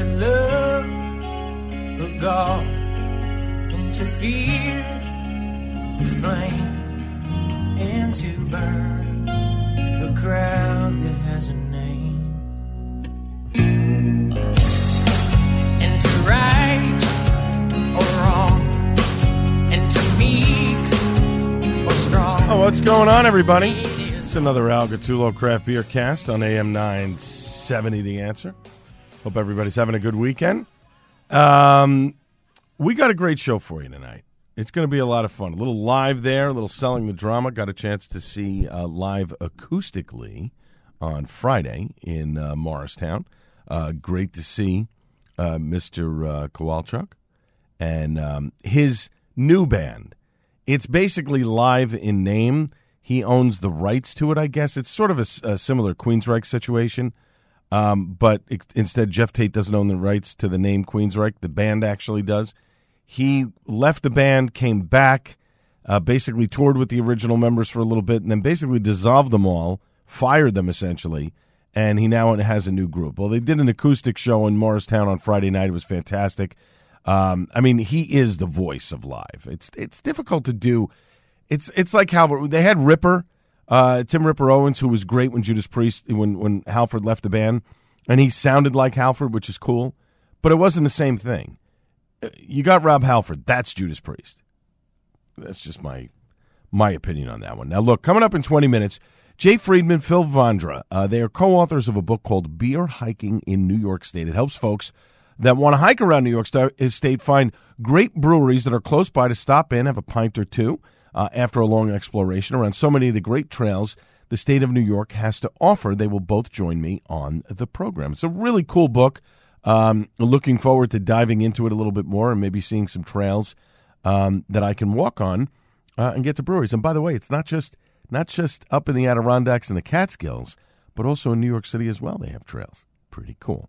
into love the God, into fear the flame, and to burn the crowd that has a name, and to right or wrong, and to meek or strong. Oh, what's going on, everybody? It's another Al Gattullo Craft Beer Cast on AM 970 The Answer. Hope everybody's having a good weekend. Um, we got a great show for you tonight. It's going to be a lot of fun. A little live there, a little selling the drama. Got a chance to see uh, live acoustically on Friday in uh, Morristown. Uh, great to see uh, Mr. Uh, Kowalczyk and um, his new band. It's basically live in name. He owns the rights to it, I guess. It's sort of a similar Queensryche situation. Um, but instead, Geoff Tate doesn't own the rights to the name Queensryche. The band actually does. He left the band, came back, uh, basically toured with the original members for a little bit, and then basically dissolved them all, fired them essentially, and he now has a new group. Well, they did an acoustic show in Morristown on Friday night. It was fantastic. Um, I mean, he is the voice of live. It's it's difficult to do. It's it's like how They had Ripper, uh, Tim Ripper Owens, who was great when Judas Priest when when Halford left the band, and he sounded like Halford, which is cool, but it wasn't the same thing. Uh, You got Rob Halford. That's Judas Priest. That's just my my opinion on that one. Now, look, coming up in 20 minutes, Jay Friedman, Phil Vondra, uh, they are co authors of a book called Beer Hiking in New York State. It helps folks that want to hike around New York State find great breweries that are close by to stop in, have a pint or two uh, after a long exploration around so many of the great trails the state of New York has to offer. They will both join me on the program. It's a really cool book. Um, looking forward to diving into it a little bit more and maybe seeing some trails um, that I can walk on uh, and get to breweries. And by the way, it's not just not just up in the Adirondacks and the Catskills, but also in New York City as well. They have trails. Pretty cool.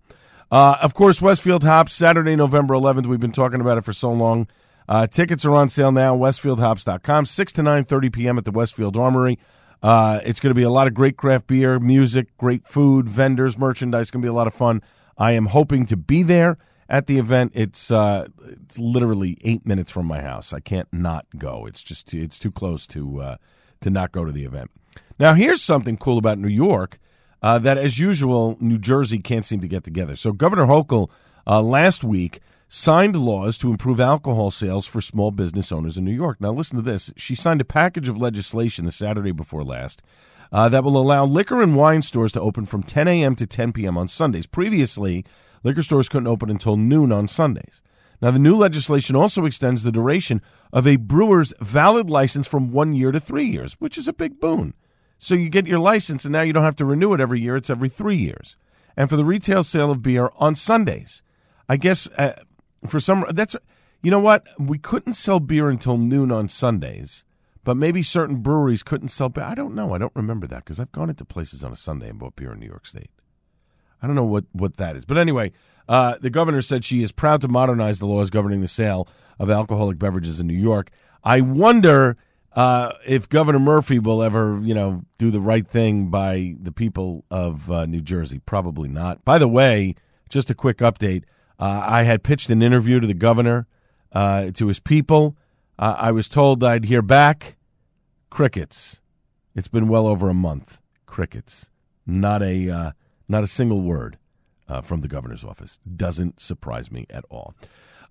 Uh, of course, Westfield Hops Saturday, November 11th. We've been talking about it for so long. Uh, tickets are on sale now. WestfieldHops.com. Six to nine thirty p.m. at the Westfield Armory. Uh, it's going to be a lot of great craft beer, music, great food, vendors, merchandise. It's going to be a lot of fun. I am hoping to be there at the event. It's uh, it's literally eight minutes from my house. I can't not go. It's just too, it's too close to uh, to not go to the event. Now, here's something cool about New York uh, that, as usual, New Jersey can't seem to get together. So, Governor Hochul uh, last week signed laws to improve alcohol sales for small business owners in New York. Now, listen to this. She signed a package of legislation the Saturday before last uh, that will allow liquor and wine stores to open from 10 a.m. to 10 p.m. on Sundays. Previously, liquor stores couldn't open until noon on Sundays. Now, the new legislation also extends the duration of a brewer's valid license from one year to three years, which is a big boon. So you get your license, and now you don't have to renew it every year. It's every three years. And for the retail sale of beer on Sundays, I guess uh, for some that's you know what we couldn't sell beer until noon on Sundays, but maybe certain breweries couldn't sell beer. I don't know. I don't remember that because I've gone into places on a Sunday and bought beer in New York State. I don't know what, what that is. But anyway, uh, the governor said she is proud to modernize the laws governing the sale of alcoholic beverages in New York. I wonder uh, if Governor Murphy will ever, you know, do the right thing by the people of uh, New Jersey. Probably not. By the way, just a quick update. Uh, I had pitched an interview to the governor, uh, to his people. Uh, I was told I'd hear back. Crickets. It's been well over a month. Crickets. Not a uh, not a single word uh, from the governor's office. Doesn't surprise me at all.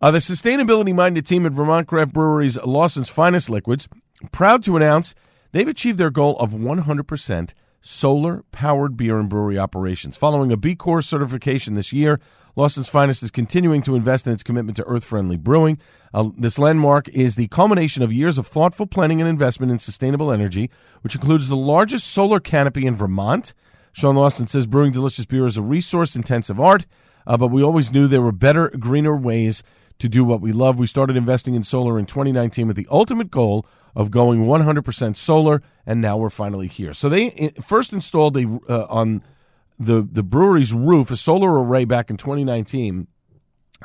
Uh, the sustainability minded team at Vermont Craft Brewery's Lawson's Finest Liquids proud to announce they've achieved their goal of 100% solar powered beer and brewery operations. Following a B Corp certification this year, Lawson's Finest is continuing to invest in its commitment to earth friendly brewing. Uh, this landmark is the culmination of years of thoughtful planning and investment in sustainable energy, which includes the largest solar canopy in Vermont. Sean Lawson says brewing delicious beer is a resource intensive art, uh, but we always knew there were better, greener ways to do what we love. We started investing in solar in 2019 with the ultimate goal of going 100% solar, and now we're finally here. So they first installed a uh, on the the brewery's roof a solar array back in 2019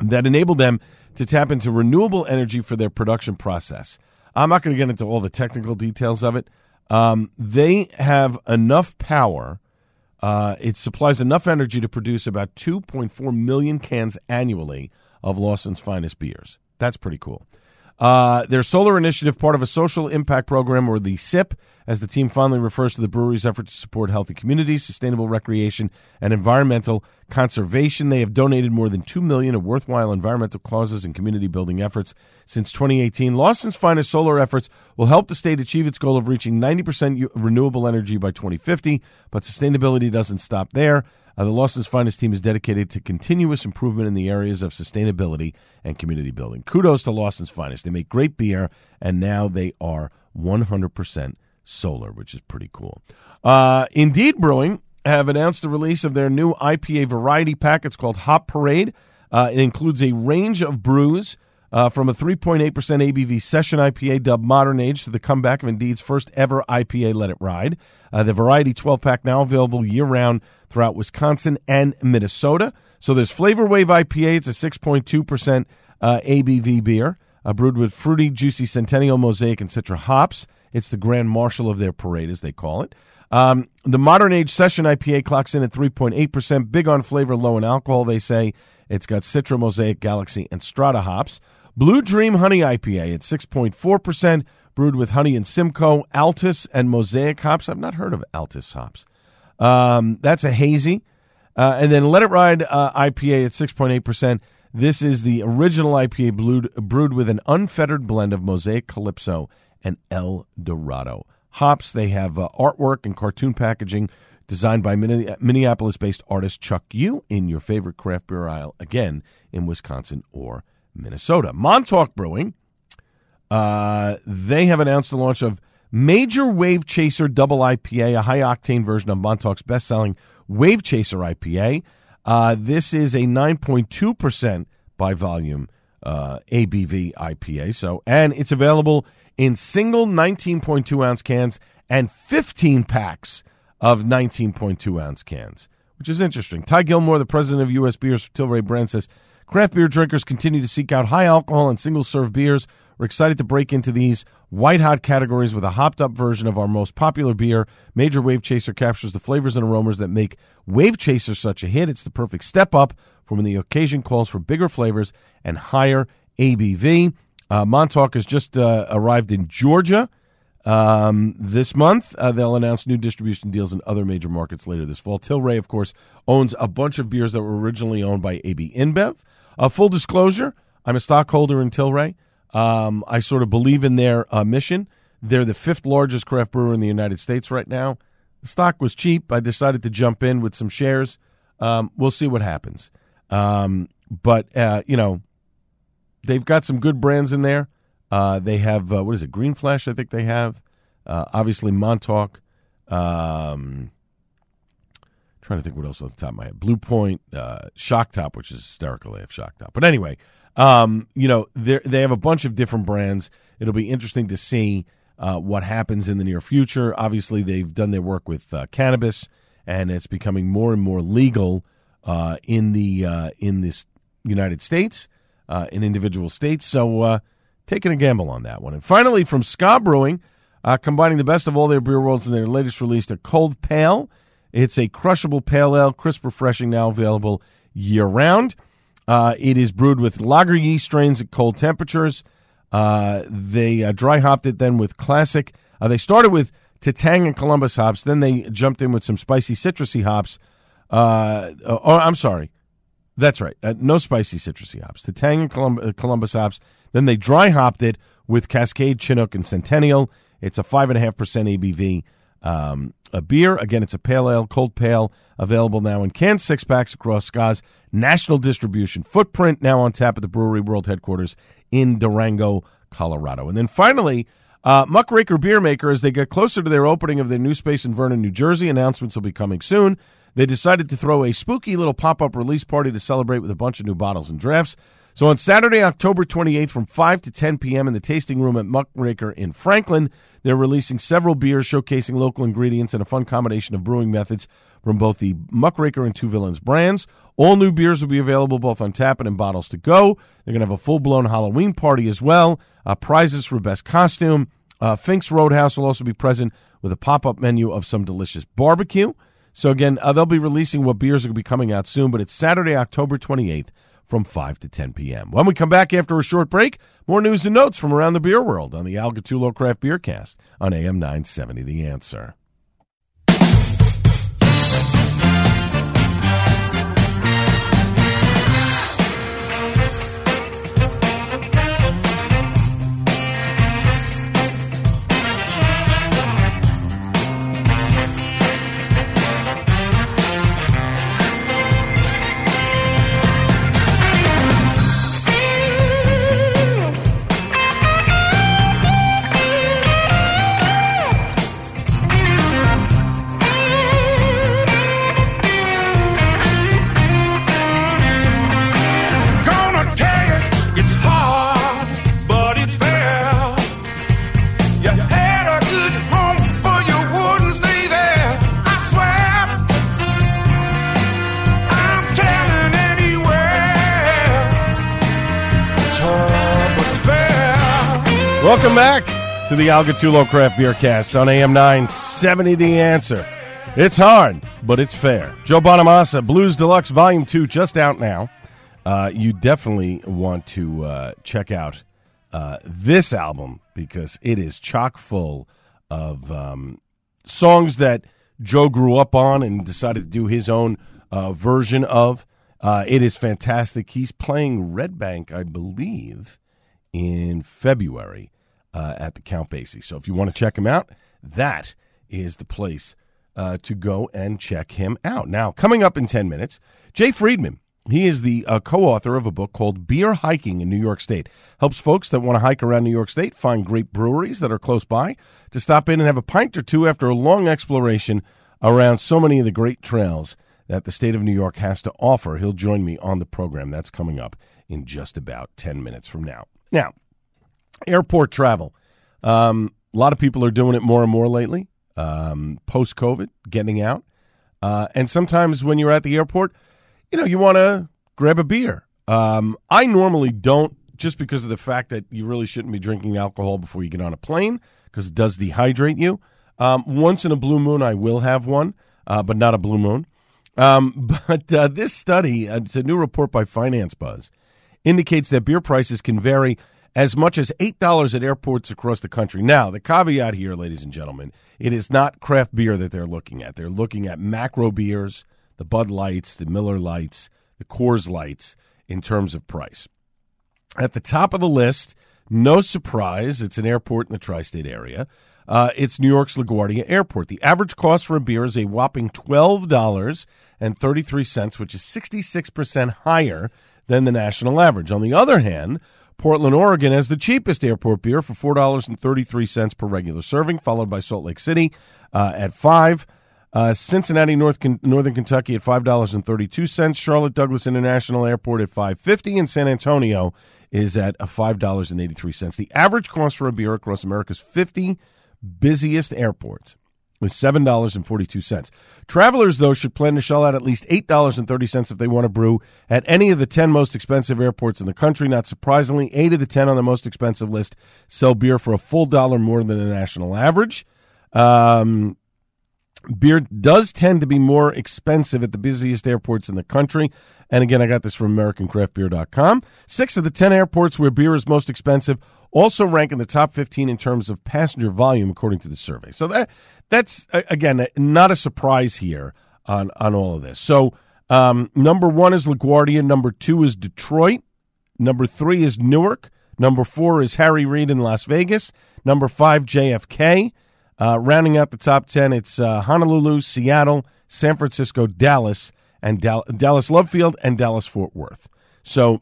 that enabled them to tap into renewable energy for their production process. I'm not going to get into all the technical details of it. Um, they have enough power. Uh, it supplies enough energy to produce about 2.4 million cans annually of Lawson's finest beers. That's pretty cool. Uh, their solar initiative, part of a social impact program, or the SIP, as the team fondly refers to the brewery's effort to support healthy communities, sustainable recreation, and environmental conservation. They have donated more than two million of worthwhile environmental causes and community building efforts since 2018. Lawson's finest solar efforts will help the state achieve its goal of reaching 90% u- renewable energy by 2050. But sustainability doesn't stop there. Uh, the Lawson's Finest team is dedicated to continuous improvement in the areas of sustainability and community building. Kudos to Lawson's Finest. They make great beer, and now they are 100% solar, which is pretty cool. Uh, Indeed Brewing have announced the release of their new IPA variety pack. It's called Hop Parade. Uh, it includes a range of brews uh, from a 3.8% ABV session IPA dubbed Modern Age to the comeback of Indeed's first ever IPA Let It Ride. Uh, the Variety 12 pack now available year round throughout Wisconsin and Minnesota. So there's Flavor Wave IPA. It's a 6.2% uh, ABV beer, uh, brewed with fruity, juicy Centennial, Mosaic, and Citra hops. It's the grand marshal of their parade, as they call it. Um, the Modern Age Session IPA clocks in at 3.8%, big on flavor, low in alcohol, they say. It's got Citra, Mosaic, Galaxy, and Strata hops. Blue Dream Honey IPA at 6.4%, brewed with honey and Simcoe, Altus, and Mosaic hops. I've not heard of Altus hops. Um, that's a hazy. Uh, and then Let It Ride uh, IPA at 6.8%. This is the original IPA brewed, brewed with an unfettered blend of Mosaic Calypso and El Dorado. Hops, they have uh, artwork and cartoon packaging designed by Minneapolis based artist Chuck U in your favorite craft beer aisle, again, in Wisconsin or Minnesota. Montauk Brewing, uh, they have announced the launch of Major Wave Chaser Double IPA, a high octane version of Montauk's best selling Wave Chaser IPA. Uh, this is a 9.2% by volume uh, ABV IPA. So, and it's available in single 19.2 ounce cans and 15 packs of 19.2 ounce cans, which is interesting. Ty Gilmore, the president of U.S. Beers Tilray Brand, says craft beer drinkers continue to seek out high alcohol and single serve beers. We're excited to break into these white hot categories with a hopped up version of our most popular beer. Major Wave Chaser captures the flavors and aromas that make Wave Chaser such a hit. It's the perfect step up for when the occasion calls for bigger flavors and higher ABV. Uh, Montauk has just uh, arrived in Georgia um, this month. Uh, they'll announce new distribution deals in other major markets later this fall. Tilray, of course, owns a bunch of beers that were originally owned by AB InBev. Uh, full disclosure, I'm a stockholder in Tilray. Um, I sort of believe in their uh, mission. They're the fifth largest craft brewer in the United States right now. The stock was cheap. I decided to jump in with some shares. Um, we'll see what happens. Um, but, uh, you know, they've got some good brands in there. Uh, they have, uh, what is it, Green Flash, I think they have. Uh, obviously, Montauk. Um, trying to think what else off the top of my head. Blue Point, uh, Shock Top, which is hysterical. They have Shock Top. But anyway, um, you know, they have a bunch of different brands. It'll be interesting to see uh, what happens in the near future. Obviously, they've done their work with uh, cannabis, and it's becoming more and more legal uh, in the uh, in this United States, uh, in individual states. So, taking a gamble on that one. And finally, from Ska Brewing, combining the best of all their beer worlds in their latest release, a Cold Pale. It's a crushable pale ale, crisp, refreshing, now available year round. Uh, it is brewed with lager yeast strains at cold temperatures. Uh, they uh, dry hopped it then with classic. Uh, they started with Tettnang and Columbus hops. Then they jumped in with some spicy citrusy hops. Uh, oh, I'm sorry. That's right. Uh, no spicy citrusy hops. Tettnang and Colum- uh, Columbus hops. Then they dry hopped it with Cascade, Chinook, and Centennial. It's a 5.5% ABV um, a beer. Again, it's a pale ale, cold pale, available now in cans, six packs across Ska's national distribution footprint, now on tap at the Brewery World headquarters in Durango, Colorado. And then finally, Uh, Muckraker Beer Maker, as they get closer to their opening of their new space in Vernon, New Jersey, announcements will be coming soon. They decided to throw a spooky little pop up release party to celebrate with a bunch of new bottles and drafts. So on Saturday, October 28th, from 5 to 10 p.m. in the tasting room at Muckraker in Franklin, they're releasing several beers showcasing local ingredients and a fun combination of brewing methods from both the Muckraker and Two Villains brands. All new beers will be available both on tap and in bottles to go. They're going to have a full blown Halloween party as well. Uh, prizes for best costume. Uh, Fink's Roadhouse will also be present with a pop up menu of some delicious barbecue. So, again, uh, they'll be releasing what beers are going to be coming out soon, but it's Saturday, October 28th from 5 to 10 p.m. When we come back after a short break, more news and notes from around the beer world on the Al Gattullo Craft Beer Cast on AM 970 The Answer. Welcome back to the Al Gattullo Craft Beer Cast on AM 970 The Answer. It's hard, but it's fair. Joe Bonamassa, Blues Deluxe Volume 2, just out now. Uh, you definitely want to uh, check out uh, this album because it is chock full of um, songs that Joe grew up on and decided to do his own uh, version of. Uh, it is fantastic. He's playing Red Bank, I believe, in February uh, at the Count Basie. So if you want to check him out, that is the place uh, to go and check him out. Now, coming up in 10 minutes, Jay Friedman. He is the uh, co author of a book called Beer Hiking in New York State. Helps folks that want to hike around New York State find great breweries that are close by to stop in and have a pint or two after a long exploration around so many of the great trails that the state of New York has to offer. He'll join me on the program. That's coming up in just about 10 minutes from now. Now, airport travel. Um, a lot of people are doing it more and more lately, um, post COVID, getting out. Uh, and sometimes when you're at the airport, you know, you want to grab a beer. Um, I normally don't, just because of the fact that you really shouldn't be drinking alcohol before you get on a plane, because it does dehydrate you. Um, once in a blue moon, I will have one, uh, but not a blue moon. Um, but uh, this study, uh, it's a new report by Finance Buzz, indicates that beer prices can vary as much as $8 at airports across the country. Now, the caveat here, ladies and gentlemen, it is not craft beer that they're looking at. They're looking at macro beers, the Bud Lights, the Miller Lights, the Coors Lights in terms of price. At the top of the list, no surprise, it's an airport in the tri state area. Uh, it's New York's LaGuardia Airport. The average cost for a beer is a whopping $12.33, which is 66% higher than the national average. On the other hand, Portland, Oregon has the cheapest airport beer for $4.33 per regular serving, followed by Salt Lake City uh, at 5 uh, Cincinnati, North Northern Kentucky at five dollars and thirty two cents. Charlotte Douglas International Airport at five fifty, and San Antonio is at a five dollars and eighty three cents. The average cost for a beer across America's fifty busiest airports is seven dollars and forty two cents. Travelers, though, should plan to shell out at least eight dollars and thirty cents if they want to brew at any of the ten most expensive airports in the country. Not surprisingly, eight of the ten on the most expensive list sell beer for a full dollar more than the national average. Um, beer does tend to be more expensive at the busiest airports in the country. And again, I got this from AmericanCraftBeer.com. Six of the 10 airports where beer is most expensive also rank in the top 15 in terms of passenger volume, according to the survey. So that that's, again, not a surprise here on, on all of this. So um, number one is LaGuardia. Number two is Detroit. Number three is Newark. Number four is Harry Reid in Las Vegas. Number five, JFK. Uh, rounding out the top 10, it's uh, Honolulu, Seattle, San Francisco, Dallas, and Dal- Dallas Love Field and Dallas Fort Worth. So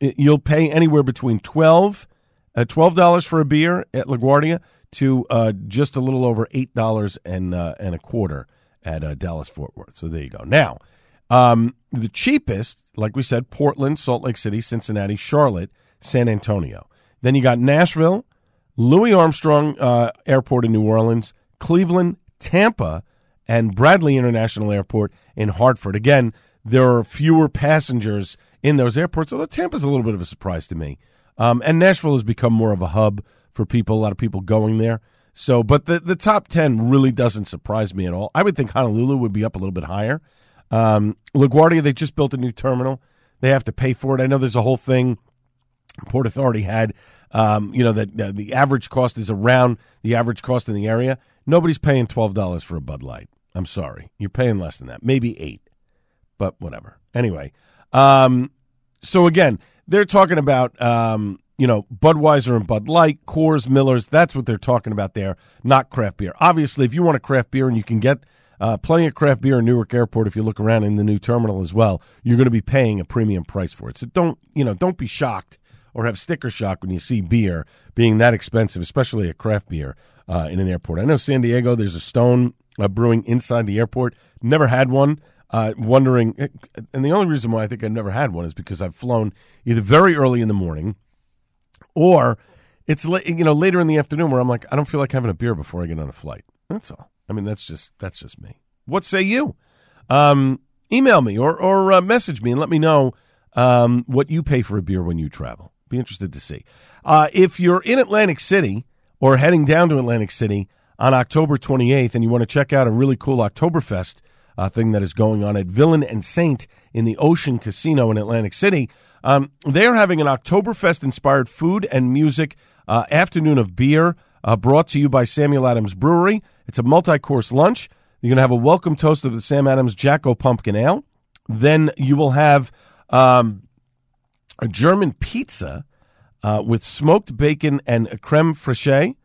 it, you'll pay anywhere between 12 uh, $12 for a beer at LaGuardia to uh, just a little over eight dollars and uh, and a quarter at uh, Dallas Fort Worth. So there you go. Now, um, the cheapest, like we said, Portland, Salt Lake City, Cincinnati, Charlotte, San Antonio. Then you got Nashville, Louis Armstrong uh, Airport in New Orleans, Cleveland, Tampa, and Bradley International Airport in Hartford. Again, there are fewer passengers in those airports, although Tampa's a little bit of a surprise to me. Um, and Nashville has become more of a hub for people, a lot of people going there. So, but the, the top 10 really doesn't surprise me at all. I would think Honolulu would be up a little bit higher. Um, LaGuardia, they just built a new terminal. They have to pay for it. I know there's a whole thing Port Authority had, um, you know, that uh, the average cost is around the average cost in the area. Nobody's paying $12 for a Bud Light. I'm sorry. You're paying less than that, maybe eight, but whatever. Anyway, um, so again, they're talking about um, you know Budweiser and Bud Light, Coors, Millers. That's what they're talking about there, not craft beer. Obviously, if you want a craft beer and you can get uh, plenty of craft beer in Newark Airport, if you look around in the new terminal as well, you're going to be paying a premium price for it. So don't you know don't be shocked or have sticker shock when you see beer being that expensive, especially a craft beer uh, in an airport. I know San Diego. There's a Stone uh, Brewing inside the airport. Never had one uh, wondering, and the only reason why I think I've never had one is because I've flown either very early in the morning, or it's la- you know later in the afternoon where I'm like I don't feel like having a beer before I get on a flight. That's all. I mean that's just that's just me. What say you? Um, email me or or uh, message me and let me know um, what you pay for a beer when you travel. Be interested to see. Uh, if you're in Atlantic City or heading down to Atlantic City on October 28th and you want to check out a really cool Oktoberfest uh, thing that is going on at Villain and Saint in the Ocean Casino in Atlantic City. Um, they're having an Oktoberfest inspired food and music uh, afternoon of beer uh, brought to you by Samuel Adams Brewery. It's a multi course lunch. You're going to have a welcome toast of the Sam Adams Jacko Pumpkin Ale. Then you will have um, a German pizza uh, with smoked bacon and creme fraiche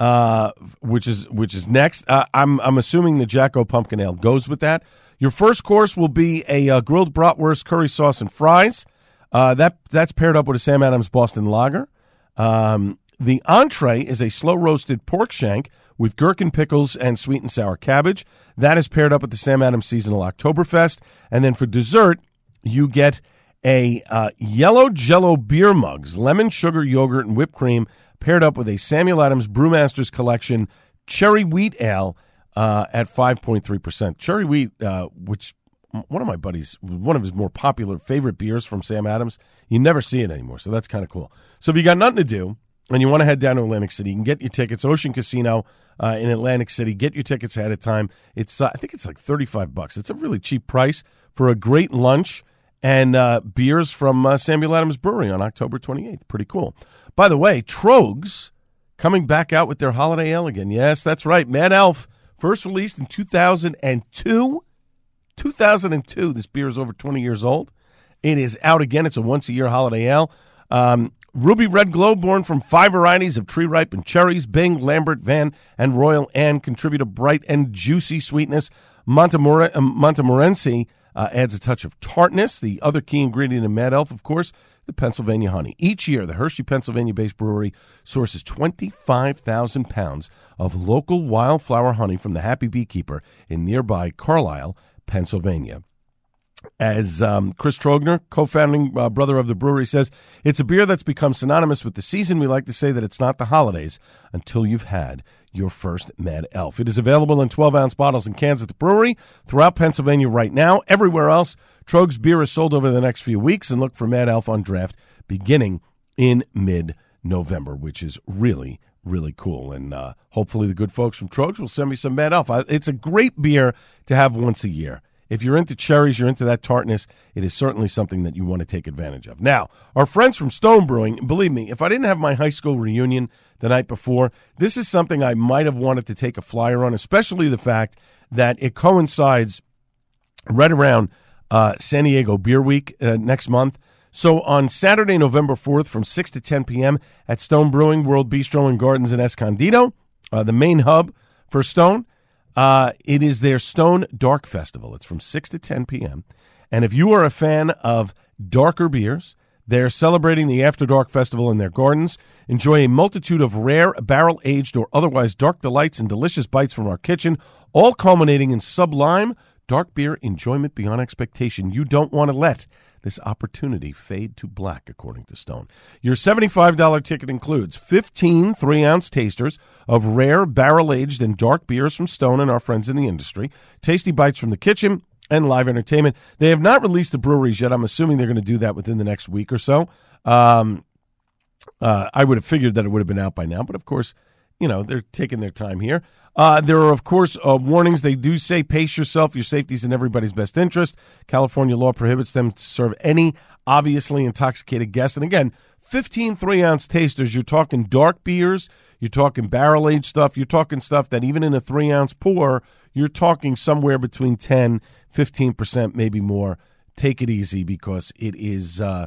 uh, which is which is next. Uh, I'm I'm assuming the Jacko Pumpkin Ale goes with that. Your first course will be a uh, grilled bratwurst, curry sauce, and fries. Uh, that that's paired up with a Sam Adams Boston Lager. Um, the entree is a slow roasted pork shank with gherkin pickles and sweet and sour cabbage. That is paired up with the Sam Adams Seasonal Oktoberfest. And then for dessert, you get a uh, yellow jello beer mugs, lemon sugar yogurt, and whipped cream paired up with a Samuel Adams Brewmasters Collection Cherry Wheat Ale uh, at 5.3%. Cherry Wheat, uh, which one of my buddies, one of his more popular favorite beers from Sam Adams, you never see it anymore. So that's kind of cool. So if you got nothing to do and you want to head down to Atlantic City, you can get your tickets. Ocean Casino uh, in Atlantic City. Get your tickets ahead of time. It's uh, I think it's like 35 bucks. It's a really cheap price for a great lunch and uh, beers from uh, Samuel Adams Brewery on October 28th. Pretty cool. By the way, Troegs coming back out with their holiday ale again. Yes, that's right. Mad Elf, first released in 2002. 2002. This beer is over 20 years old. It is out again. It's a once a year holiday ale. Um, Ruby Red Glow, born from five varieties of tree ripened cherries, Bing, Lambert, Van, and Royal Anne, contribute a bright and juicy sweetness. Montemor- uh, Montmorency uh, adds a touch of tartness. The other key ingredient in Mad Elf, of course, the Pennsylvania honey. Each year, the Hershey, Pennsylvania based brewery sources 25,000 pounds of local wildflower honey from the Happy Beekeeper in nearby Carlisle, Pennsylvania. As um, Chris Trogner, co founding uh, brother of the brewery, says, it's a beer that's become synonymous with the season. We like to say that it's not the holidays until you've had your first Mad Elf. It is available in 12 ounce bottles and cans at the brewery throughout Pennsylvania right now. Everywhere else, Troegs beer is sold over the next few weeks, and look for Mad Elf on draft beginning in mid November, which is really, really cool. And uh, hopefully, the good folks from Troegs will send me some Mad Elf. It's a great beer to have once a year. If you're into cherries, you're into that tartness, it is certainly something that you want to take advantage of. Now, our friends from Stone Brewing, believe me, if I didn't have my high school reunion the night before, this is something I might have wanted to take a flyer on, especially the fact that it coincides right around uh, San Diego Beer Week uh, next month. So on Saturday, November 4th, from 6 to 10 p.m. at Stone Brewing, World Bistro and Gardens in Escondido, uh, the main hub for Stone. Uh, it is their Stone Dark Festival. It's from 6 to 10 p.m. And if you are a fan of darker beers, They are celebrating the After Dark Festival in their gardens. Enjoy a multitude of rare, barrel aged, or otherwise dark delights and delicious bites from our kitchen, all culminating in sublime dark beer enjoyment beyond expectation. You don't want to let this opportunity fade to black, according to Stone. Your $75 ticket includes 15 three ounce tasters of rare, barrel aged, and dark beers from Stone and our friends in the industry, tasty bites from the kitchen, and live entertainment. They have not released the breweries yet. I'm assuming they're going to do that within the next week or so. Um, uh, I would have figured that it would have been out by now, but of course, you know, they're taking their time here. Uh, there are, of course, uh, warnings. They do say pace yourself. Your safety is in everybody's best interest. California law prohibits them to serve any obviously intoxicated guest. And again, 15 three ounce tasters. You're talking dark beers. You're talking barrel aged stuff. You're talking stuff that even in a three ounce pour, you're talking somewhere between 10, 15%, maybe more. Take it easy because it is, uh,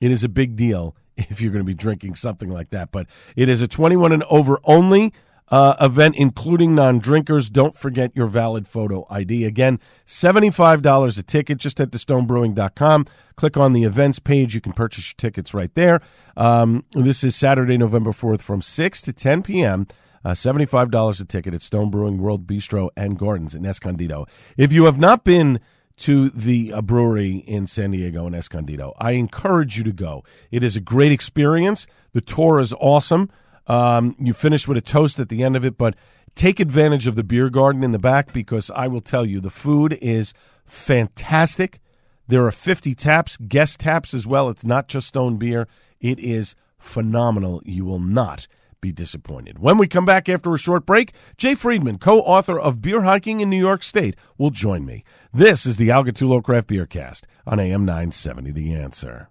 it is a big deal if you're going to be drinking something like that. But it is a 21 and over only uh, event, including non drinkers. Don't forget your valid photo ID. Again, $75 a ticket. Just at thestonebrewing.com. Click on the events page. You can purchase your tickets right there. Um, this is Saturday, November 4th from 6 to 10 p.m. Uh, $75 a ticket at Stone Brewing World Bistro and Gardens in Escondido. If you have not been to the uh, brewery in San Diego in Escondido. I encourage you to go. It is a great experience. The tour is awesome. Um, you finish with a toast at the end of it, but take advantage of the beer garden in the back because I will tell you the food is fantastic. There are 50 taps, guest taps as well. It's not just stone beer. It is phenomenal. You will not be disappointed. When we come back after a short break, Jay Friedman, co author of Beer Hiking in New York State, will join me. This is the Al Gattullo Craft Beer Cast on AM 970 The Answer.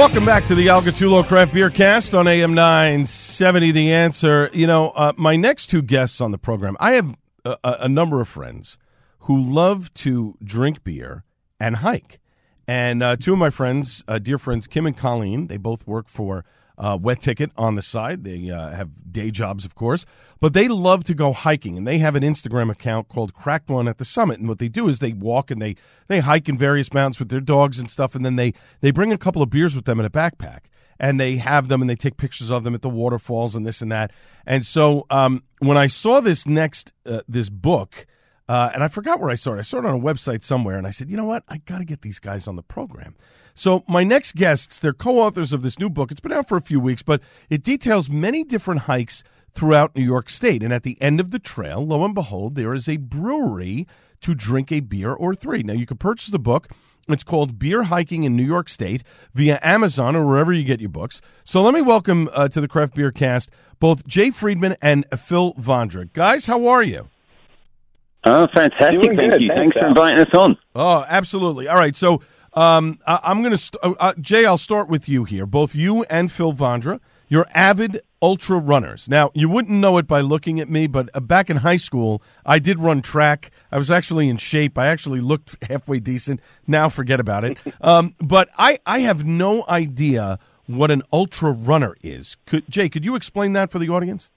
Welcome back to the Al Gattullo Craft Beer Cast on AM 970 The Answer. You know, uh, my next two guests on the program, I have a, a number of friends who love to drink beer and hike. And uh, two of my friends, uh, dear friends, Kim and Colleen, they both work for uh, Wet Ticket on the side. They uh, have day jobs, of course, but they love to go hiking, and they have an Instagram account called Cracked One at the Summit. And what they do is they walk and they they hike in various mountains with their dogs and stuff, and then they they bring a couple of beers with them in a backpack. And they have them, and they take pictures of them at the waterfalls and this and that. And so, um, when I saw this next uh, this book, uh, and I forgot where I saw it. I saw it on a website somewhere, and I said, you know what? I got to get these guys on the program. So, my next guests, they're co authors of this new book. It's been out for a few weeks, but it details many different hikes throughout New York State. And at the end of the trail, lo and behold, there is a brewery to drink a beer or three. Now, you can purchase the book. It's called Beer Hiking in New York State via Amazon or wherever you get your books. So let me welcome uh, to the Craft Beer Cast both Jay Friedman and Phil Vondra. Guys, how are you? Oh, fantastic! Doing Thank good. you. Thanks, Thanks for inviting us on. Oh, absolutely. All right. So um, I- I'm going to, st- uh, uh, Jay, I'll start with you here. Both you and Phil Vondra, you're avid ultra runners. Now, you wouldn't know it by looking at me, but uh, back in high school, I did run track. I was actually in shape. I actually looked halfway decent. Now, forget about it. Um, but I, I have no idea what an ultra runner is. Could, Jay, could you explain that for the audience?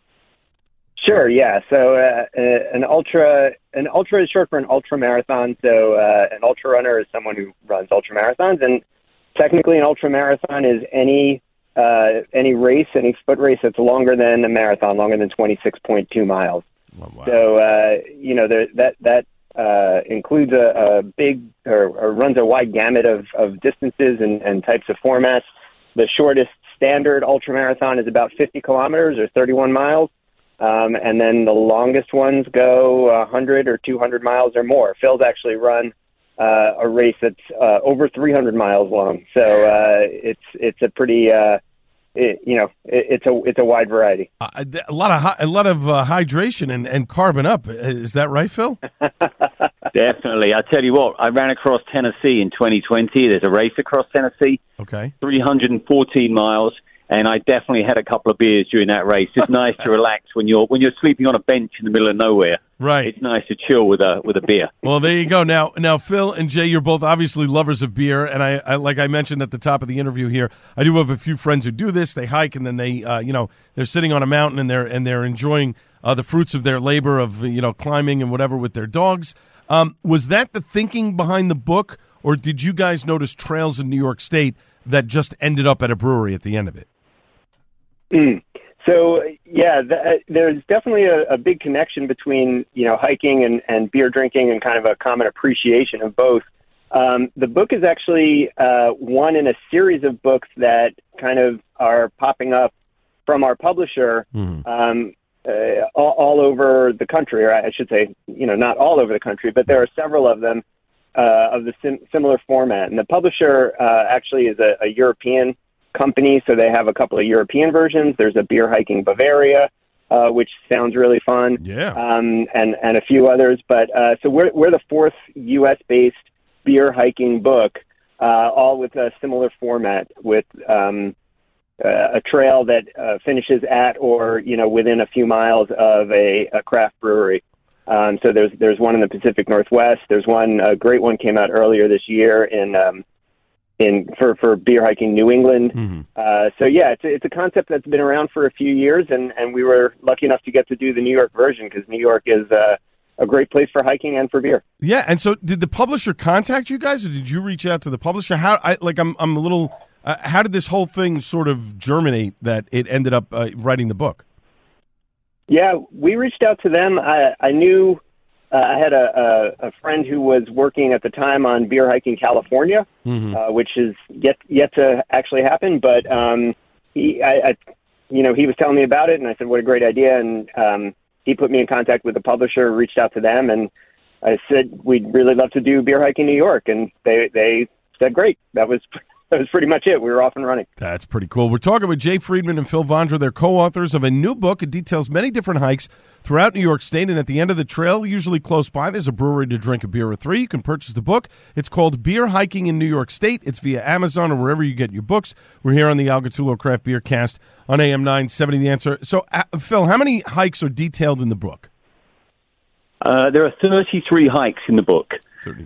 Sure, yeah. So uh, uh, an ultra an ultra is short for an ultra marathon. So uh, an ultra runner is someone who runs ultra marathons, and technically an ultra marathon is any uh, any race, any foot race that's longer than a marathon, longer than twenty six point two miles. Oh, wow. So uh, you know there, that that uh, includes a, a big or, or runs a wide gamut of, of distances and, and types of formats. The shortest standard ultra marathon is about 50 kilometers or 31 miles, um, and then the longest ones go 100 or 200 miles or more. Phil's actually run uh, a race that's uh, over 300 miles long, so uh, it's it's a pretty uh, it, you know it, it's a it's a wide variety. Uh, a lot of hy- a lot of uh, hydration and, and carbon up. Is that right, Phil? Definitely. I tell you what, I ran across Tennessee in 2020. There's a race across Tennessee, Okay. 314 miles, and I definitely had a couple of beers during that race. It's nice to relax when you're when you're sleeping on a bench in the middle of nowhere. Right. It's nice to chill with a with a beer. Well, there you go. Now, now, Phil and Jay, you're both obviously lovers of beer, and I, I like I mentioned at the top of the interview here, I do have a few friends who do this. They hike, and then they, uh, you know, they're sitting on a mountain and they're and they're enjoying uh, the fruits of their labor of you know climbing and whatever with their dogs. Um, was that the thinking behind the book, or did you guys notice trails in New York State that just ended up at a brewery at the end of it? Mm. So yeah, th- uh, there's definitely a, a big connection between you know hiking and, and beer drinking and kind of a common appreciation of both. Um, the book is actually uh, one in a series of books that kind of are popping up from our publisher um, uh, all, all over the country, or I should say, you know, not all over the country, but there are several of them uh, of the sim- similar format. And the publisher uh, actually is a, a European company, so they have a couple of European versions. There's a beer hiking Bavaria, uh, which sounds really fun. Yeah. Um, and and a few others, but uh, so we're we're the fourth U.S. based beer hiking book, uh, all with a similar format with. Um, uh, a trail that uh, finishes at or you know within a few miles of a, a craft brewery. Um, so there's there's one in the Pacific Northwest. There's one a great one came out earlier this year in um, in for for beer hiking New England. Uh, so yeah, it's a, it's a concept that's been around for a few years, and and we were lucky enough to get to do the New York version because New York is uh, a great place for hiking and for beer. Yeah, and so did the publisher contact you guys, or did you reach out to the publisher? How I like I'm I'm a little. Uh, how did this whole thing sort of germinate that it ended up uh, writing the book? Yeah, we reached out to them. I, I knew uh, I had a, a, a friend who was working at the time on beer hiking California, uh, which is yet yet to actually happen. But um, he, I, I, you know, he was telling me about it, and I said, "What a great idea!" And um, he put me in contact with the publisher, reached out to them, and I said, "We'd really love to do beer hiking New York," and they they said, "Great." That was that was pretty much it. We were off and running. That's pretty cool. We're talking with Jay Friedman and Phil Vondra. They're co-authors of a new book. It details many different hikes throughout New York State, and at the end of the trail, usually close by, there's a brewery to drink a beer or three. You can purchase the book. It's called Beer Hiking in New York State. It's via Amazon or wherever you get your books. We're here on the Al Gattullo Craft Beer Cast on AM 970 The Answer. So, uh, Phil, how many hikes are detailed in the book? Uh, there are 33 hikes in the book,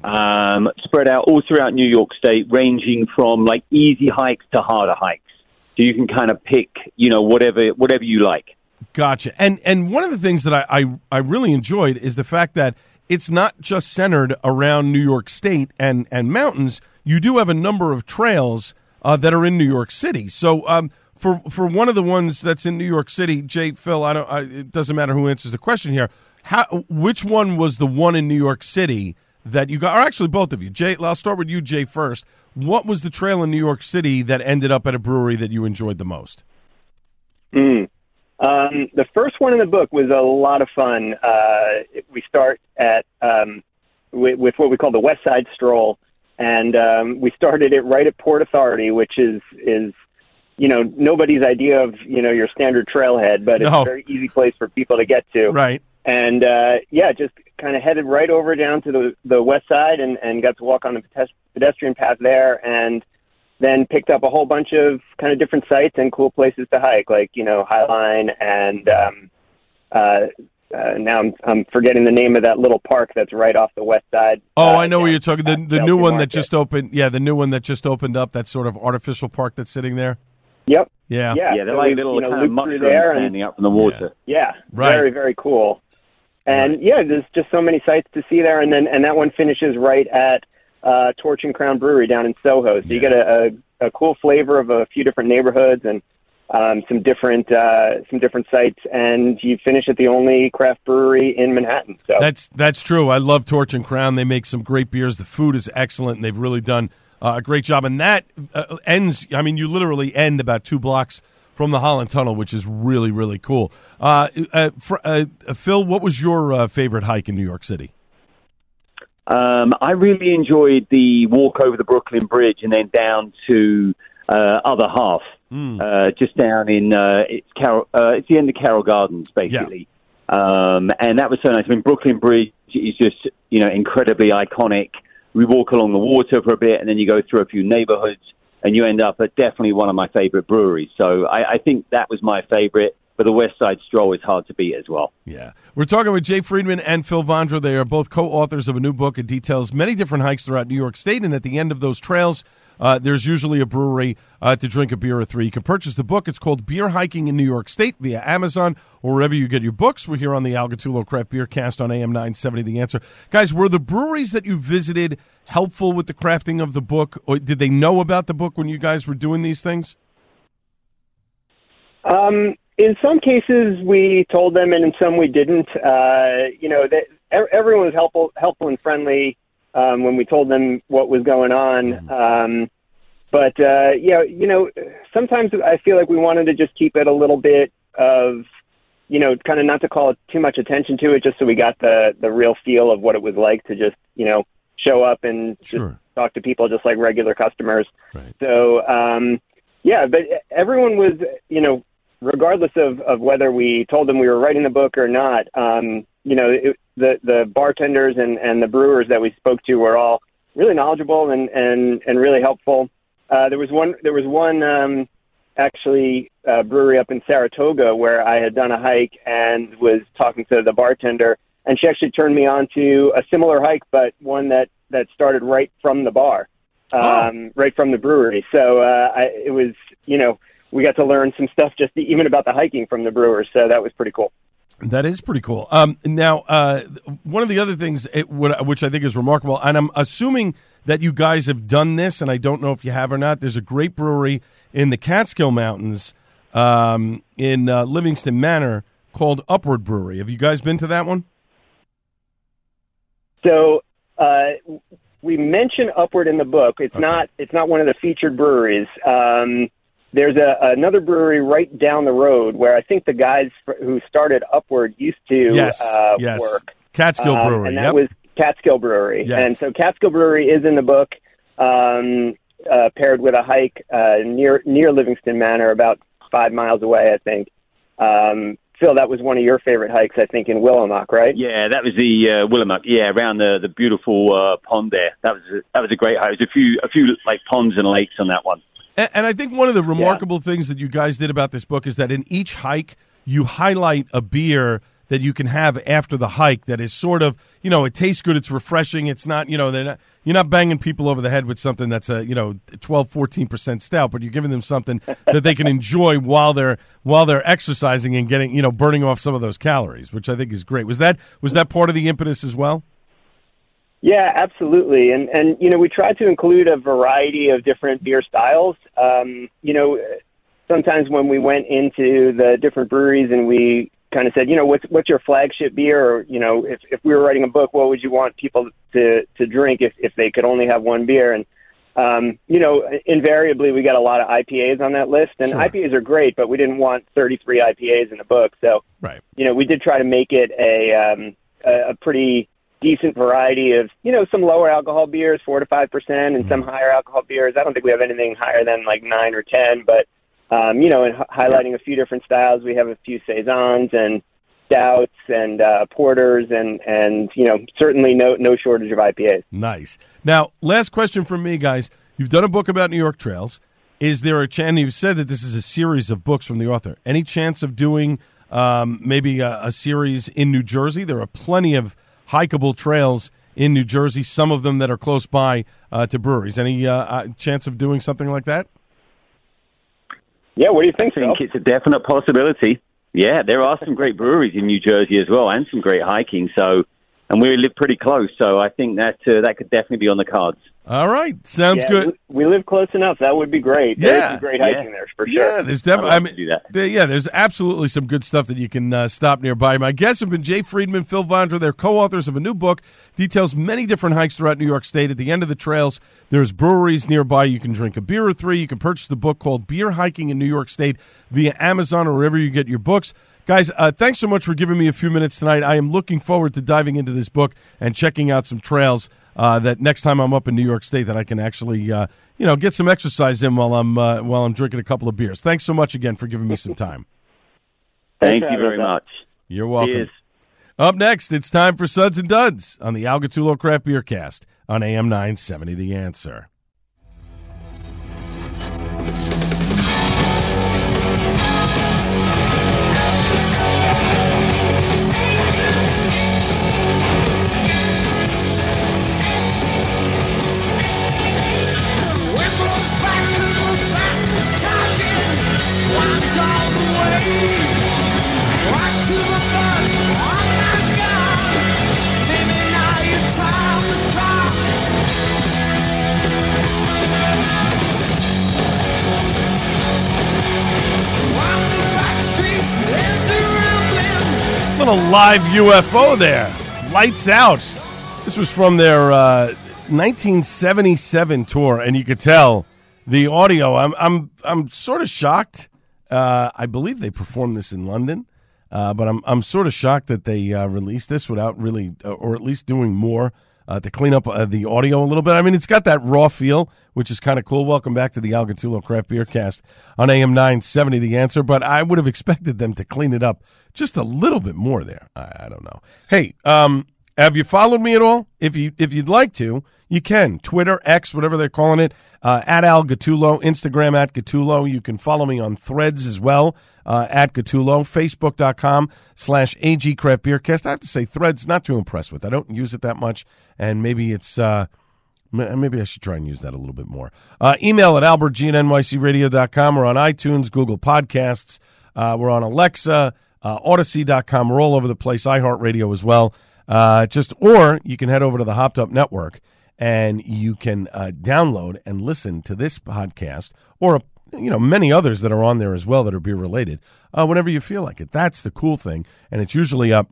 um, spread out all throughout New York State, ranging from like easy hikes to harder hikes. So you can kind of pick, you know, whatever whatever you like. Gotcha. And and one of the things that I, I, I really enjoyed is the fact that it's not just centered around New York State and, and mountains. You do have a number of trails uh, that are in New York City. So um, for for one of the ones that's in New York City, Jay, Phil, I don't. I, it doesn't matter who answers the question here. How which one was the one in New York City that you got? Or actually, both of you. Jay, I'll start with you, Jay, first. What was the trail in New York City that ended up at a brewery that you enjoyed the most? Mm. Um, the first one in the book was a lot of fun. Uh, we start at um, with, with what we call the West Side Stroll, and um, we started it right at Port Authority, which is is you know nobody's idea of you know your standard trailhead, but it's No. a very easy place for people to get to. Right. And uh, yeah, just kind of headed right over down to the the west side and and got to walk on the pedes- pedestrian path there and then picked up a whole bunch of kind of different sites and cool places to hike, like you know Highline and um, uh, uh, now I'm, I'm forgetting the name of that little park that's right off the west side. Oh, uh, I know where you're talking. The the new one that just opened. Yeah, the new one that just opened up. That sort of artificial park that's sitting there. Yep. Yeah. Yeah. Yeah, they're so like we, little you know, kind of looped through mushrooms there and standing up from the water. Yeah, Right. very very cool. And yeah, there's just so many sites to see there, and then and that one finishes right at uh, Torch and Crown Brewery down in Soho. So you get a, a, a cool flavor of a few different neighborhoods and um, some different uh, some different sites, and you finish at the only craft brewery in Manhattan. So That's that's true. I love Torch and Crown. They make some great beers. The food is excellent, and they've really done uh, a great job. And that uh, ends. I mean, you literally end about two blocks from the Holland Tunnel, which is really really cool. Uh, uh, fr- uh, Phil, what was your uh, favorite hike in New York City? Um, I really enjoyed the walk over the Brooklyn Bridge and then down to uh, other half, uh, just down in uh, it's Carol. Uh, it's the end of Carroll Gardens, basically. Um, and that was so nice. I mean, Brooklyn Bridge is just you know incredibly iconic. We walk along the water for a bit, and then you go through a few neighborhoods. and you end up at definitely one of my favorite breweries. So I, I think that was my favorite. But the West Side Stroll is hard to beat as well. Yeah. We're talking with Jay Friedman and Phil Vondra. They are both co authors of a new book. It details many different hikes throughout New York State. And at the end of those trails, uh, there's usually a brewery uh, to drink a beer or three. You can purchase the book. It's called Beer Hiking in New York State via Amazon or wherever you get your books. We're here on the Al Gattullo Craft Beer Cast on AM 970. The answer. Guys, were the breweries that you visited helpful with the crafting of the book? Or did they know about the book when you guys were doing these things? Um, in some cases, we told them, and in some we didn't. Uh, you know, that everyone was helpful, helpful and friendly um, when we told them what was going on. Um, but uh, yeah, you know, sometimes I feel like we wanted to just keep it a little bit of, you know, kind of not to call too much attention to it, just so we got the the real feel of what it was like to just, you know, show up and Sure. just talk to people just like regular customers. Right. So um, yeah, but everyone was, you know, regardless of, of whether we told them we were writing the book or not, um, you know, it, the the bartenders and, and the brewers that we spoke to were all really knowledgeable and, and, and really helpful. Uh, there was one there was one um, actually uh, brewery up in Saratoga where I had done a hike and was talking to the bartender, and she actually turned me on to a similar hike, but one that that started right from the bar, um, right from the brewery. So uh, I, it was you know we got to learn some stuff just even about the hiking from the brewers. So that was pretty cool. That is pretty cool. Um, now, uh, one of the other things it, what, which I think is remarkable, and I'm assuming that you guys have done this, and I don't know if you have or not. There's a great brewery in the Catskill Mountains um, in uh, Livingston Manor called Upward Brewery. Have you guys been to that one? So uh, we mention Upward in the book. It's not it's not one of the featured breweries. Um, there's a, another brewery right down the road where I think the guys who started Upward used to Yes, uh, yes. work. Catskill Um, Brewery. and that yep. was Catskill Brewery. Yes. And so Catskill Brewery is in the book, um, uh, paired with a hike uh, near near Livingston Manor, about five miles away, I think. Um, Phil, that was one of your favorite hikes, I think, in Willowemoc, right? Yeah, that was the uh, Willowemoc. Yeah, around the the beautiful uh, pond there. That was a, that was a great hike. There was a few a few like ponds and lakes on that one. And, and I think one of the remarkable things that you guys did about this book is that in each hike, you highlight a beer that you can have after the hike that is sort of, you know, it tastes good, it's refreshing, it's not, you know, they're not, you're not banging people over the head with something that's a, you know, 12, 14% stout, but you're giving them something that they can enjoy while they're, while they're exercising and getting, you know, burning off some of those calories, which I think is great. Was that, was that part of the impetus as well? Yeah, absolutely. And and you know, we try to include a variety of different beer styles. Um, you know, sometimes when we went into the different breweries and we kind of said, you know, what's what's your flagship beer or, you know, if if we were writing a book, what would you want people to to drink if if they could only have one beer and um, you know, invariably we got a lot of IPAs on that list, and Sure. IPAs are great, but we didn't want 33 IPAs in the book. So, Right. you know, we did try to make it a um, a, a pretty decent variety of you know some lower alcohol beers, four to five percent, and some higher alcohol beers. I don't think we have anything higher than like nine or ten, but um, you know, and hi- highlighting a few different styles, we have a few saisons and stouts and uh, porters, and and you know certainly no no shortage of IPAs. Nice. Now, last question from me, guys. You've done a book about New York trails. Is there a chance? You've said that this is a series of books from the author. Any chance of doing um, maybe a, a series in New Jersey? There are plenty of hikeable trails in New Jersey. Some of them that are close by uh, to breweries. Any uh, uh, chance of doing something like that? Yeah, what do you think, I think it's a definite possibility. Yeah, there are some great breweries in New Jersey as well, and some great hiking. So, and we live pretty close, so I think that uh, that could definitely be on the cards. All right, sounds yeah, good. We, we live close enough. That would be great. Yeah, some great yeah. hiking there for sure. Yeah, there's definitely. I'd I love mean, to do that. there- yeah, there's absolutely some good stuff that you can uh, stop nearby. My guests have been Jay Friedman, Phil Vondra. They're co-authors of a new book, details many different hikes throughout New York State. At the end of the trails, there's breweries nearby. You can drink a beer or three. You can purchase the book called Beer Hiking in New York State via Amazon or wherever you get your books. Guys, uh, thanks so much for giving me a few minutes tonight. I am looking forward to diving into this book and checking out some trails uh, that next time I'm up in New York State that I can actually, uh, you know, get some exercise in while I'm uh, while I'm drinking a couple of beers. Thanks so much again for giving me some time. Thank you very much. You're welcome. Cheers. Up next, it's time for Suds and Duds on the Al Gattullo Craft Beer Cast on AM 970 The Answer. Little live UFO there. Lights out. This was from their uh, 1977 tour, and you could tell the audio. I'm I'm I'm sort of shocked. Uh, I believe they performed this in London, uh, but I'm I'm sort of shocked that they uh, released this without really, or at least doing more uh, to clean up uh, the audio a little bit. I mean, it's got that raw feel, which is kind of cool. Welcome back to the Al Gattullo Craft Beer Cast on AM 970. The answer, but I would have expected them to clean it up just a little bit more there. I, I don't know. Hey, um, have you followed me at all? If you if you'd like to, you can. Twitter, X, whatever they're calling it, uh, at Al Gattullo, Instagram at Gattullo. You can follow me on Threads as well uh, at Gattullo, Facebook.com slash AG Craft Beer I have to say, Threads not too impressed with. I don't use it that much, and maybe it's. Uh, Maybe I should try and use that a little bit more. Uh, email at albertg at nycradio.com. We're on iTunes, Google Podcasts. Uh, we're on Alexa, uh, Audacy.com. We're all over the place, iHeartRadio as well. Uh, just Or you can head over to the Hopped Up Network and you can uh, download and listen to this podcast or you know many others that are on there as well that are beer related uh, whenever you feel like it. That's the cool thing, and it's usually up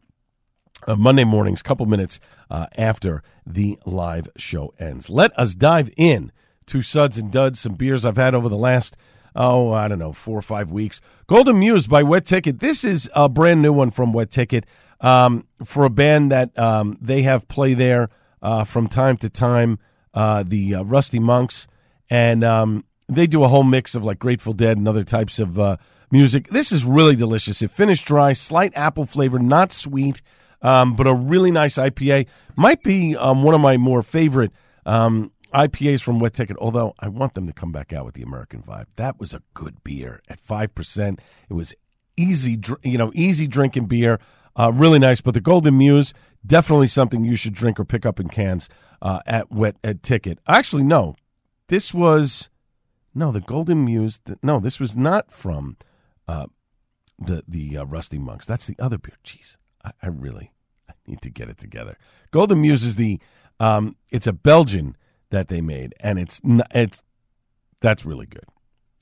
uh, Monday mornings, couple minutes uh, after the live show ends. Let us dive in to suds and duds, some beers I've had over the last oh I don't know four or five weeks. Golden Muse by Wet Ticket. This is a brand new one from Wet Ticket um, for a band that um, they have play there uh, from time to time. Uh, the uh, Rusty Monks and um, they do a whole mix of like Grateful Dead and other types of uh, music. This is really delicious. It finished dry, slight apple flavor, not sweet, um, but a really nice IPA. Might be um, one of my more favorite um, IPAs from Wet Ticket. Although I want them to come back out with the American vibe. That was a good beer at five percent. It was easy, you know, easy drinking beer. Uh, really nice. But the Golden Muse definitely something you should drink or pick up in cans uh, at Wet at Ticket. Actually, no, this was no the Golden Muse. No, this was not from uh, the the uh, Rusty Monks. That's the other beer. Jeez, I, I really I need to get it together. Golden Muse is the um, it's a Belgian that they made, and it's it's that's really good.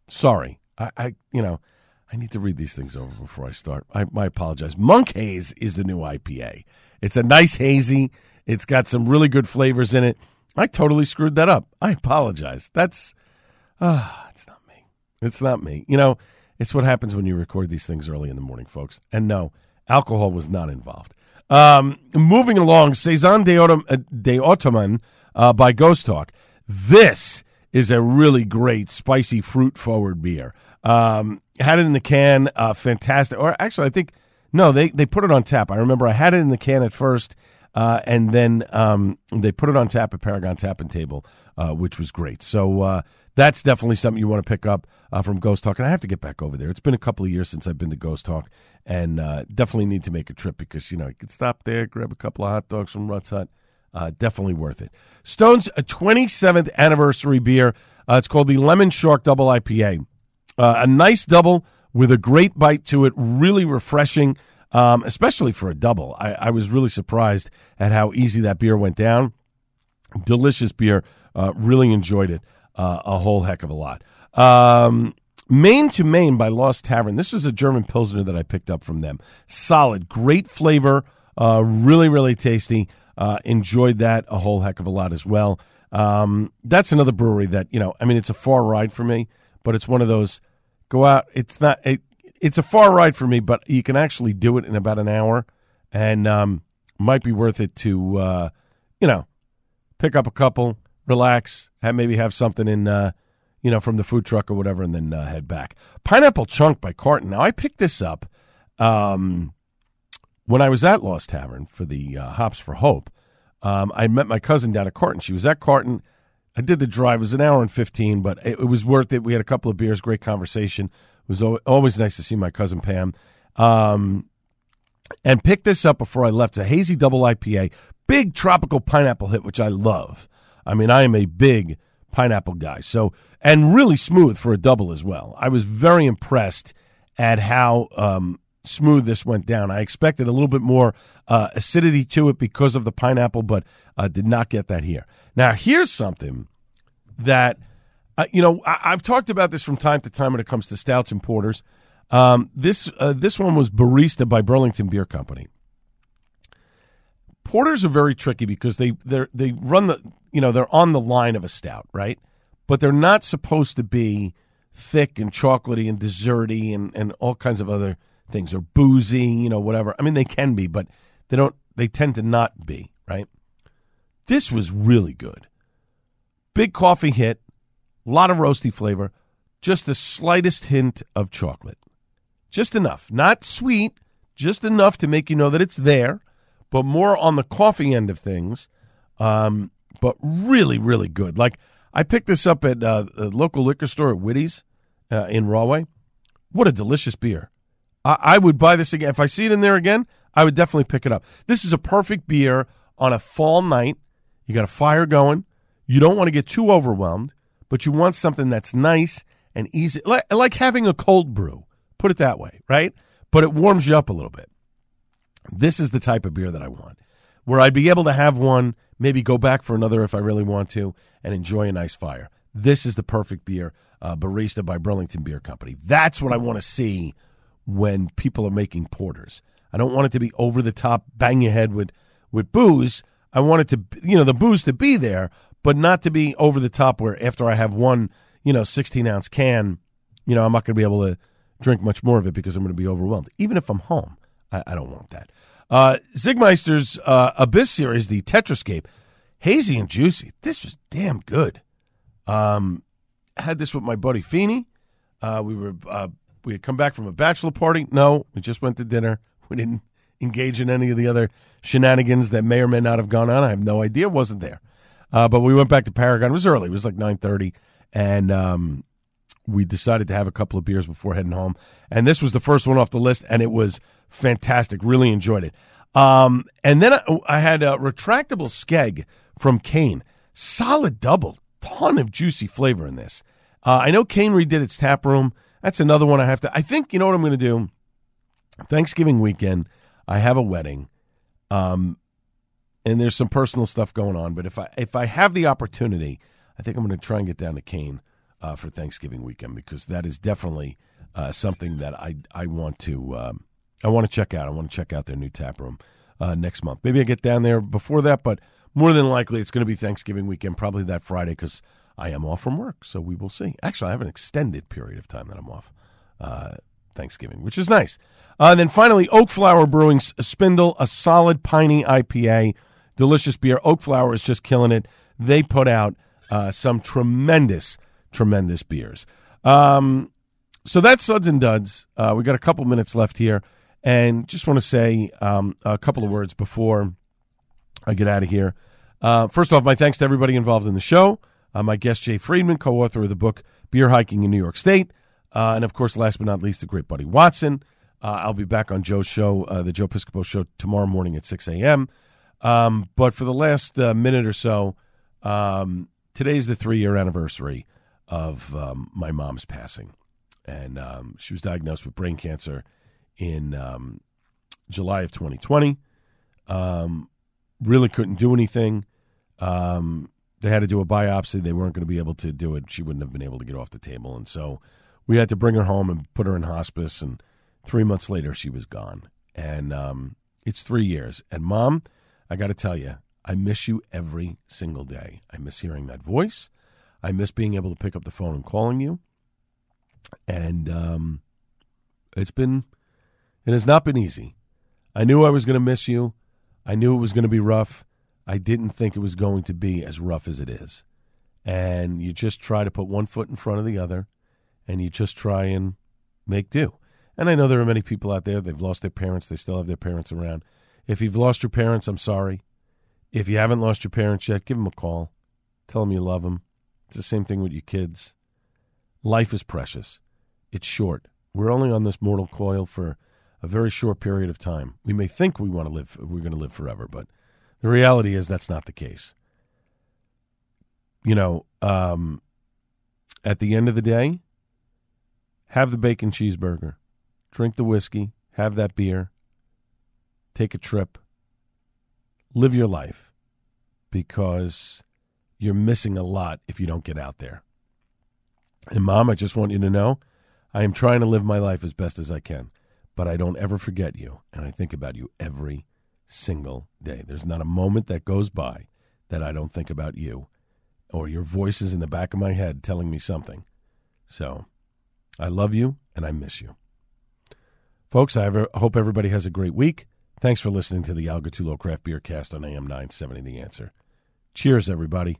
Sorry, I, I you know I need to read these things over before I start. I, I apologize. Monk Haze is the new IPA. It's a nice hazy. It's got some really good flavors in it. I totally screwed that up. I apologize. That's ah, it's not me. It's not me. You know, it's what happens when you record these things early in the morning, folks. And no, alcohol was not involved. Um, moving along, Saison de, Autom- uh, de Ottoman uh, by Ghost Hawk. This is a really great spicy fruit forward beer. Um, had it in the can, uh, fantastic. Or actually, I think no, they they put it on tap. I remember I had it in the can at first, uh, and then um, they put it on tap at Paragon Tap and Table, uh, which was great. So uh, that's definitely something you want to pick up uh, from Ghost Hawk. And I have to get back over there. It's been a couple of years since I've been to Ghost Hawk, and uh, definitely need to make a trip because you know you can stop there, grab a couple of hot dogs from Rutt's Hut. Uh, definitely worth it. Stone's a 27th anniversary beer. Uh, it's called the Lemon Shark Double IPA. Uh, a nice double with a great bite to it, really refreshing, um, especially for a double. I, I was really surprised at how easy that beer went down. Delicious beer. Uh, really enjoyed it uh, a whole heck of a lot. Um, Main to Main by Lost Tavern. This was a German Pilsner that I picked up from them. Solid, great flavor, uh, really, really tasty. Uh, enjoyed that a whole heck of a lot as well. Um, that's another brewery that, you know, I mean, it's a far ride for me, but it's one of those go out. It's not, it, it's a far ride for me, but you can actually do it in about an hour and um, might be worth it to, uh, you know, pick up a couple, relax, have maybe have something in, uh, you know, from the food truck or whatever, and then uh, head back. Pineapple Chunk by Carton. Now I picked this up um, when I was at Lost Tavern for the uh, Hops for Hope. Um, I met my cousin down at Carton. She was at Carton. I did the drive. It was an hour and fifteen, but it, it was worth it. We had a couple of beers, great conversation. It was al- always nice to see my cousin Pam. Um, and picked this up before I left. It's a hazy double IPA, big tropical pineapple hit, which I love. I mean, I am a big pineapple guy. So, and really smooth for a double as well. I was very impressed at how um, smooth this went down. I expected a little bit more uh, acidity to it because of the pineapple, but uh, did not get that here. Now, here's something that, uh, you know, I- I've talked about this from time to time when it comes to stouts and porters. Um, this uh, this one was barista by Burlington Beer Company. Porters are very tricky because they they they run the you know they're on the line of a stout, right? But they're not supposed to be thick and chocolatey and desserty and, and all kinds of other things or boozy, you know, whatever. I mean, they can be, but they don't. They tend to not be, right? This was really good. Big coffee hit, a lot of roasty flavor, just the slightest hint of chocolate, just enough, not sweet, just enough to make you know that it's there, but more on the coffee end of things. Um, but really, really good. Like I picked this up at uh, a local liquor store at Whitty's uh, in Rahway. What a delicious beer! I, I would buy this again if I see it in there again. I would definitely pick it up. This is a perfect beer on a fall night. You got a fire going. You don't want to get too overwhelmed, but you want something that's nice and easy, like, like having a cold brew. Put it that way, right? But it warms you up a little bit. This is the type of beer that I want, where I'd be able to have one, maybe go back for another if I really want to, and enjoy a nice fire. This is the perfect beer, uh, barista by Burlington Beer Company. That's what I want to see when people are making porters. I don't want it to be over the top, bang your head with with booze. I want it to, you know, the booze to be there, but not to be over the top. Where after I have one, you know, sixteen ounce can, you know, I'm not going to be able to drink much more of it because I'm going to be overwhelmed. Even if I'm home, I, I don't want that. Uh, Zigmeister's uh, Abyss series, the Tetrascape, hazy and juicy. This was damn good. Um, had this with my buddy Feeney. Uh, we were uh, we had come back from a bachelor party. No, we just went to dinner. We didn't engage in any of the other shenanigans that may or may not have gone on. I have no idea. Wasn't there. Uh, but we went back to Paragon. It was early. It was like nine thirty, and um, we decided to have a couple of beers before heading home. And this was the first one off the list, and it was fantastic. Really enjoyed it. Um, and then I, I had a retractable skeg from Kane. Solid double. Ton of juicy flavor in this. Uh, I know Kane redid its tap room. That's another one I have to. I think you know what I'm going to do. Thanksgiving weekend, I have a wedding, um, and there's some personal stuff going on. But if I if I have the opportunity, I think I'm going to try and get down to Kane uh, for Thanksgiving weekend because that is definitely uh, something that I I want to um, I want to check out. I want to check out their new tap room uh, next month. Maybe I get down there before that, but more than likely it's going to be Thanksgiving weekend, probably that Friday because I am off from work. So we will see. Actually, I have an extended period of time that I'm off. Uh, Thanksgiving, which is nice. Uh, and then finally, Oak Flower Brewing's Spindle, a solid piney IPA, delicious beer. Oak Flower is just killing it. They put out uh, some tremendous, tremendous beers. Um, so that's Suds and Duds. Uh, we got a couple minutes left here, and just want to say um, a couple of words before I get out of here. Uh, first off, my thanks to everybody involved in the show. Uh, my guest Jay Friedman, co-author of the book Beer Hiking in New York State. Uh, and of course, last but not least, the great buddy Watson. Uh, I'll be back on Joe's show, uh, the Joe Piscopo show, tomorrow morning at 6 a.m. Um, but for the last minute or so, um, today's the three year anniversary of um, my mom's passing. And um, she was diagnosed with brain cancer in um, July of 2020. Um, really couldn't do anything. they had to do a biopsy. They weren't going to be able to do it. She wouldn't have been able to get off the table. And so we had to bring her home and put her in hospice. And three months later, she was gone. And um, it's three years. And mom, I got to tell you, I miss you every single day. I miss hearing that voice. I miss being able to pick up the phone and calling you. And um, it's been, it has not been easy. I knew I was going to miss you. I knew it was going to be rough. I didn't think it was going to be as rough as it is. And you just try to put one foot in front of the other and you just try and make do. And I know there are many people out there, they've lost their parents, they still have their parents around. If you've lost your parents, I'm sorry. If you haven't lost your parents yet, give them a call. Tell them you love them. It's the same thing with your kids. Life is precious. It's short. We're only on this mortal coil for a very short period of time. We may think we want to live, we're going to live forever, but the reality is that's not the case. You know, um, at the end of the day, have the bacon cheeseburger, drink the whiskey, have that beer, take a trip, live your life because you're missing a lot if you don't get out there. And mom, I just want you to know I am trying to live my life as best as I can, but I don't ever forget you, and I think about you every single day. There's not a moment that goes by that I don't think about you or your voices in the back of my head telling me something. So I love you and I miss you. Folks, I hope everybody has a great week. Thanks for listening to the Al Craft Beer Cast on AM 970 The Answer. Cheers, everybody.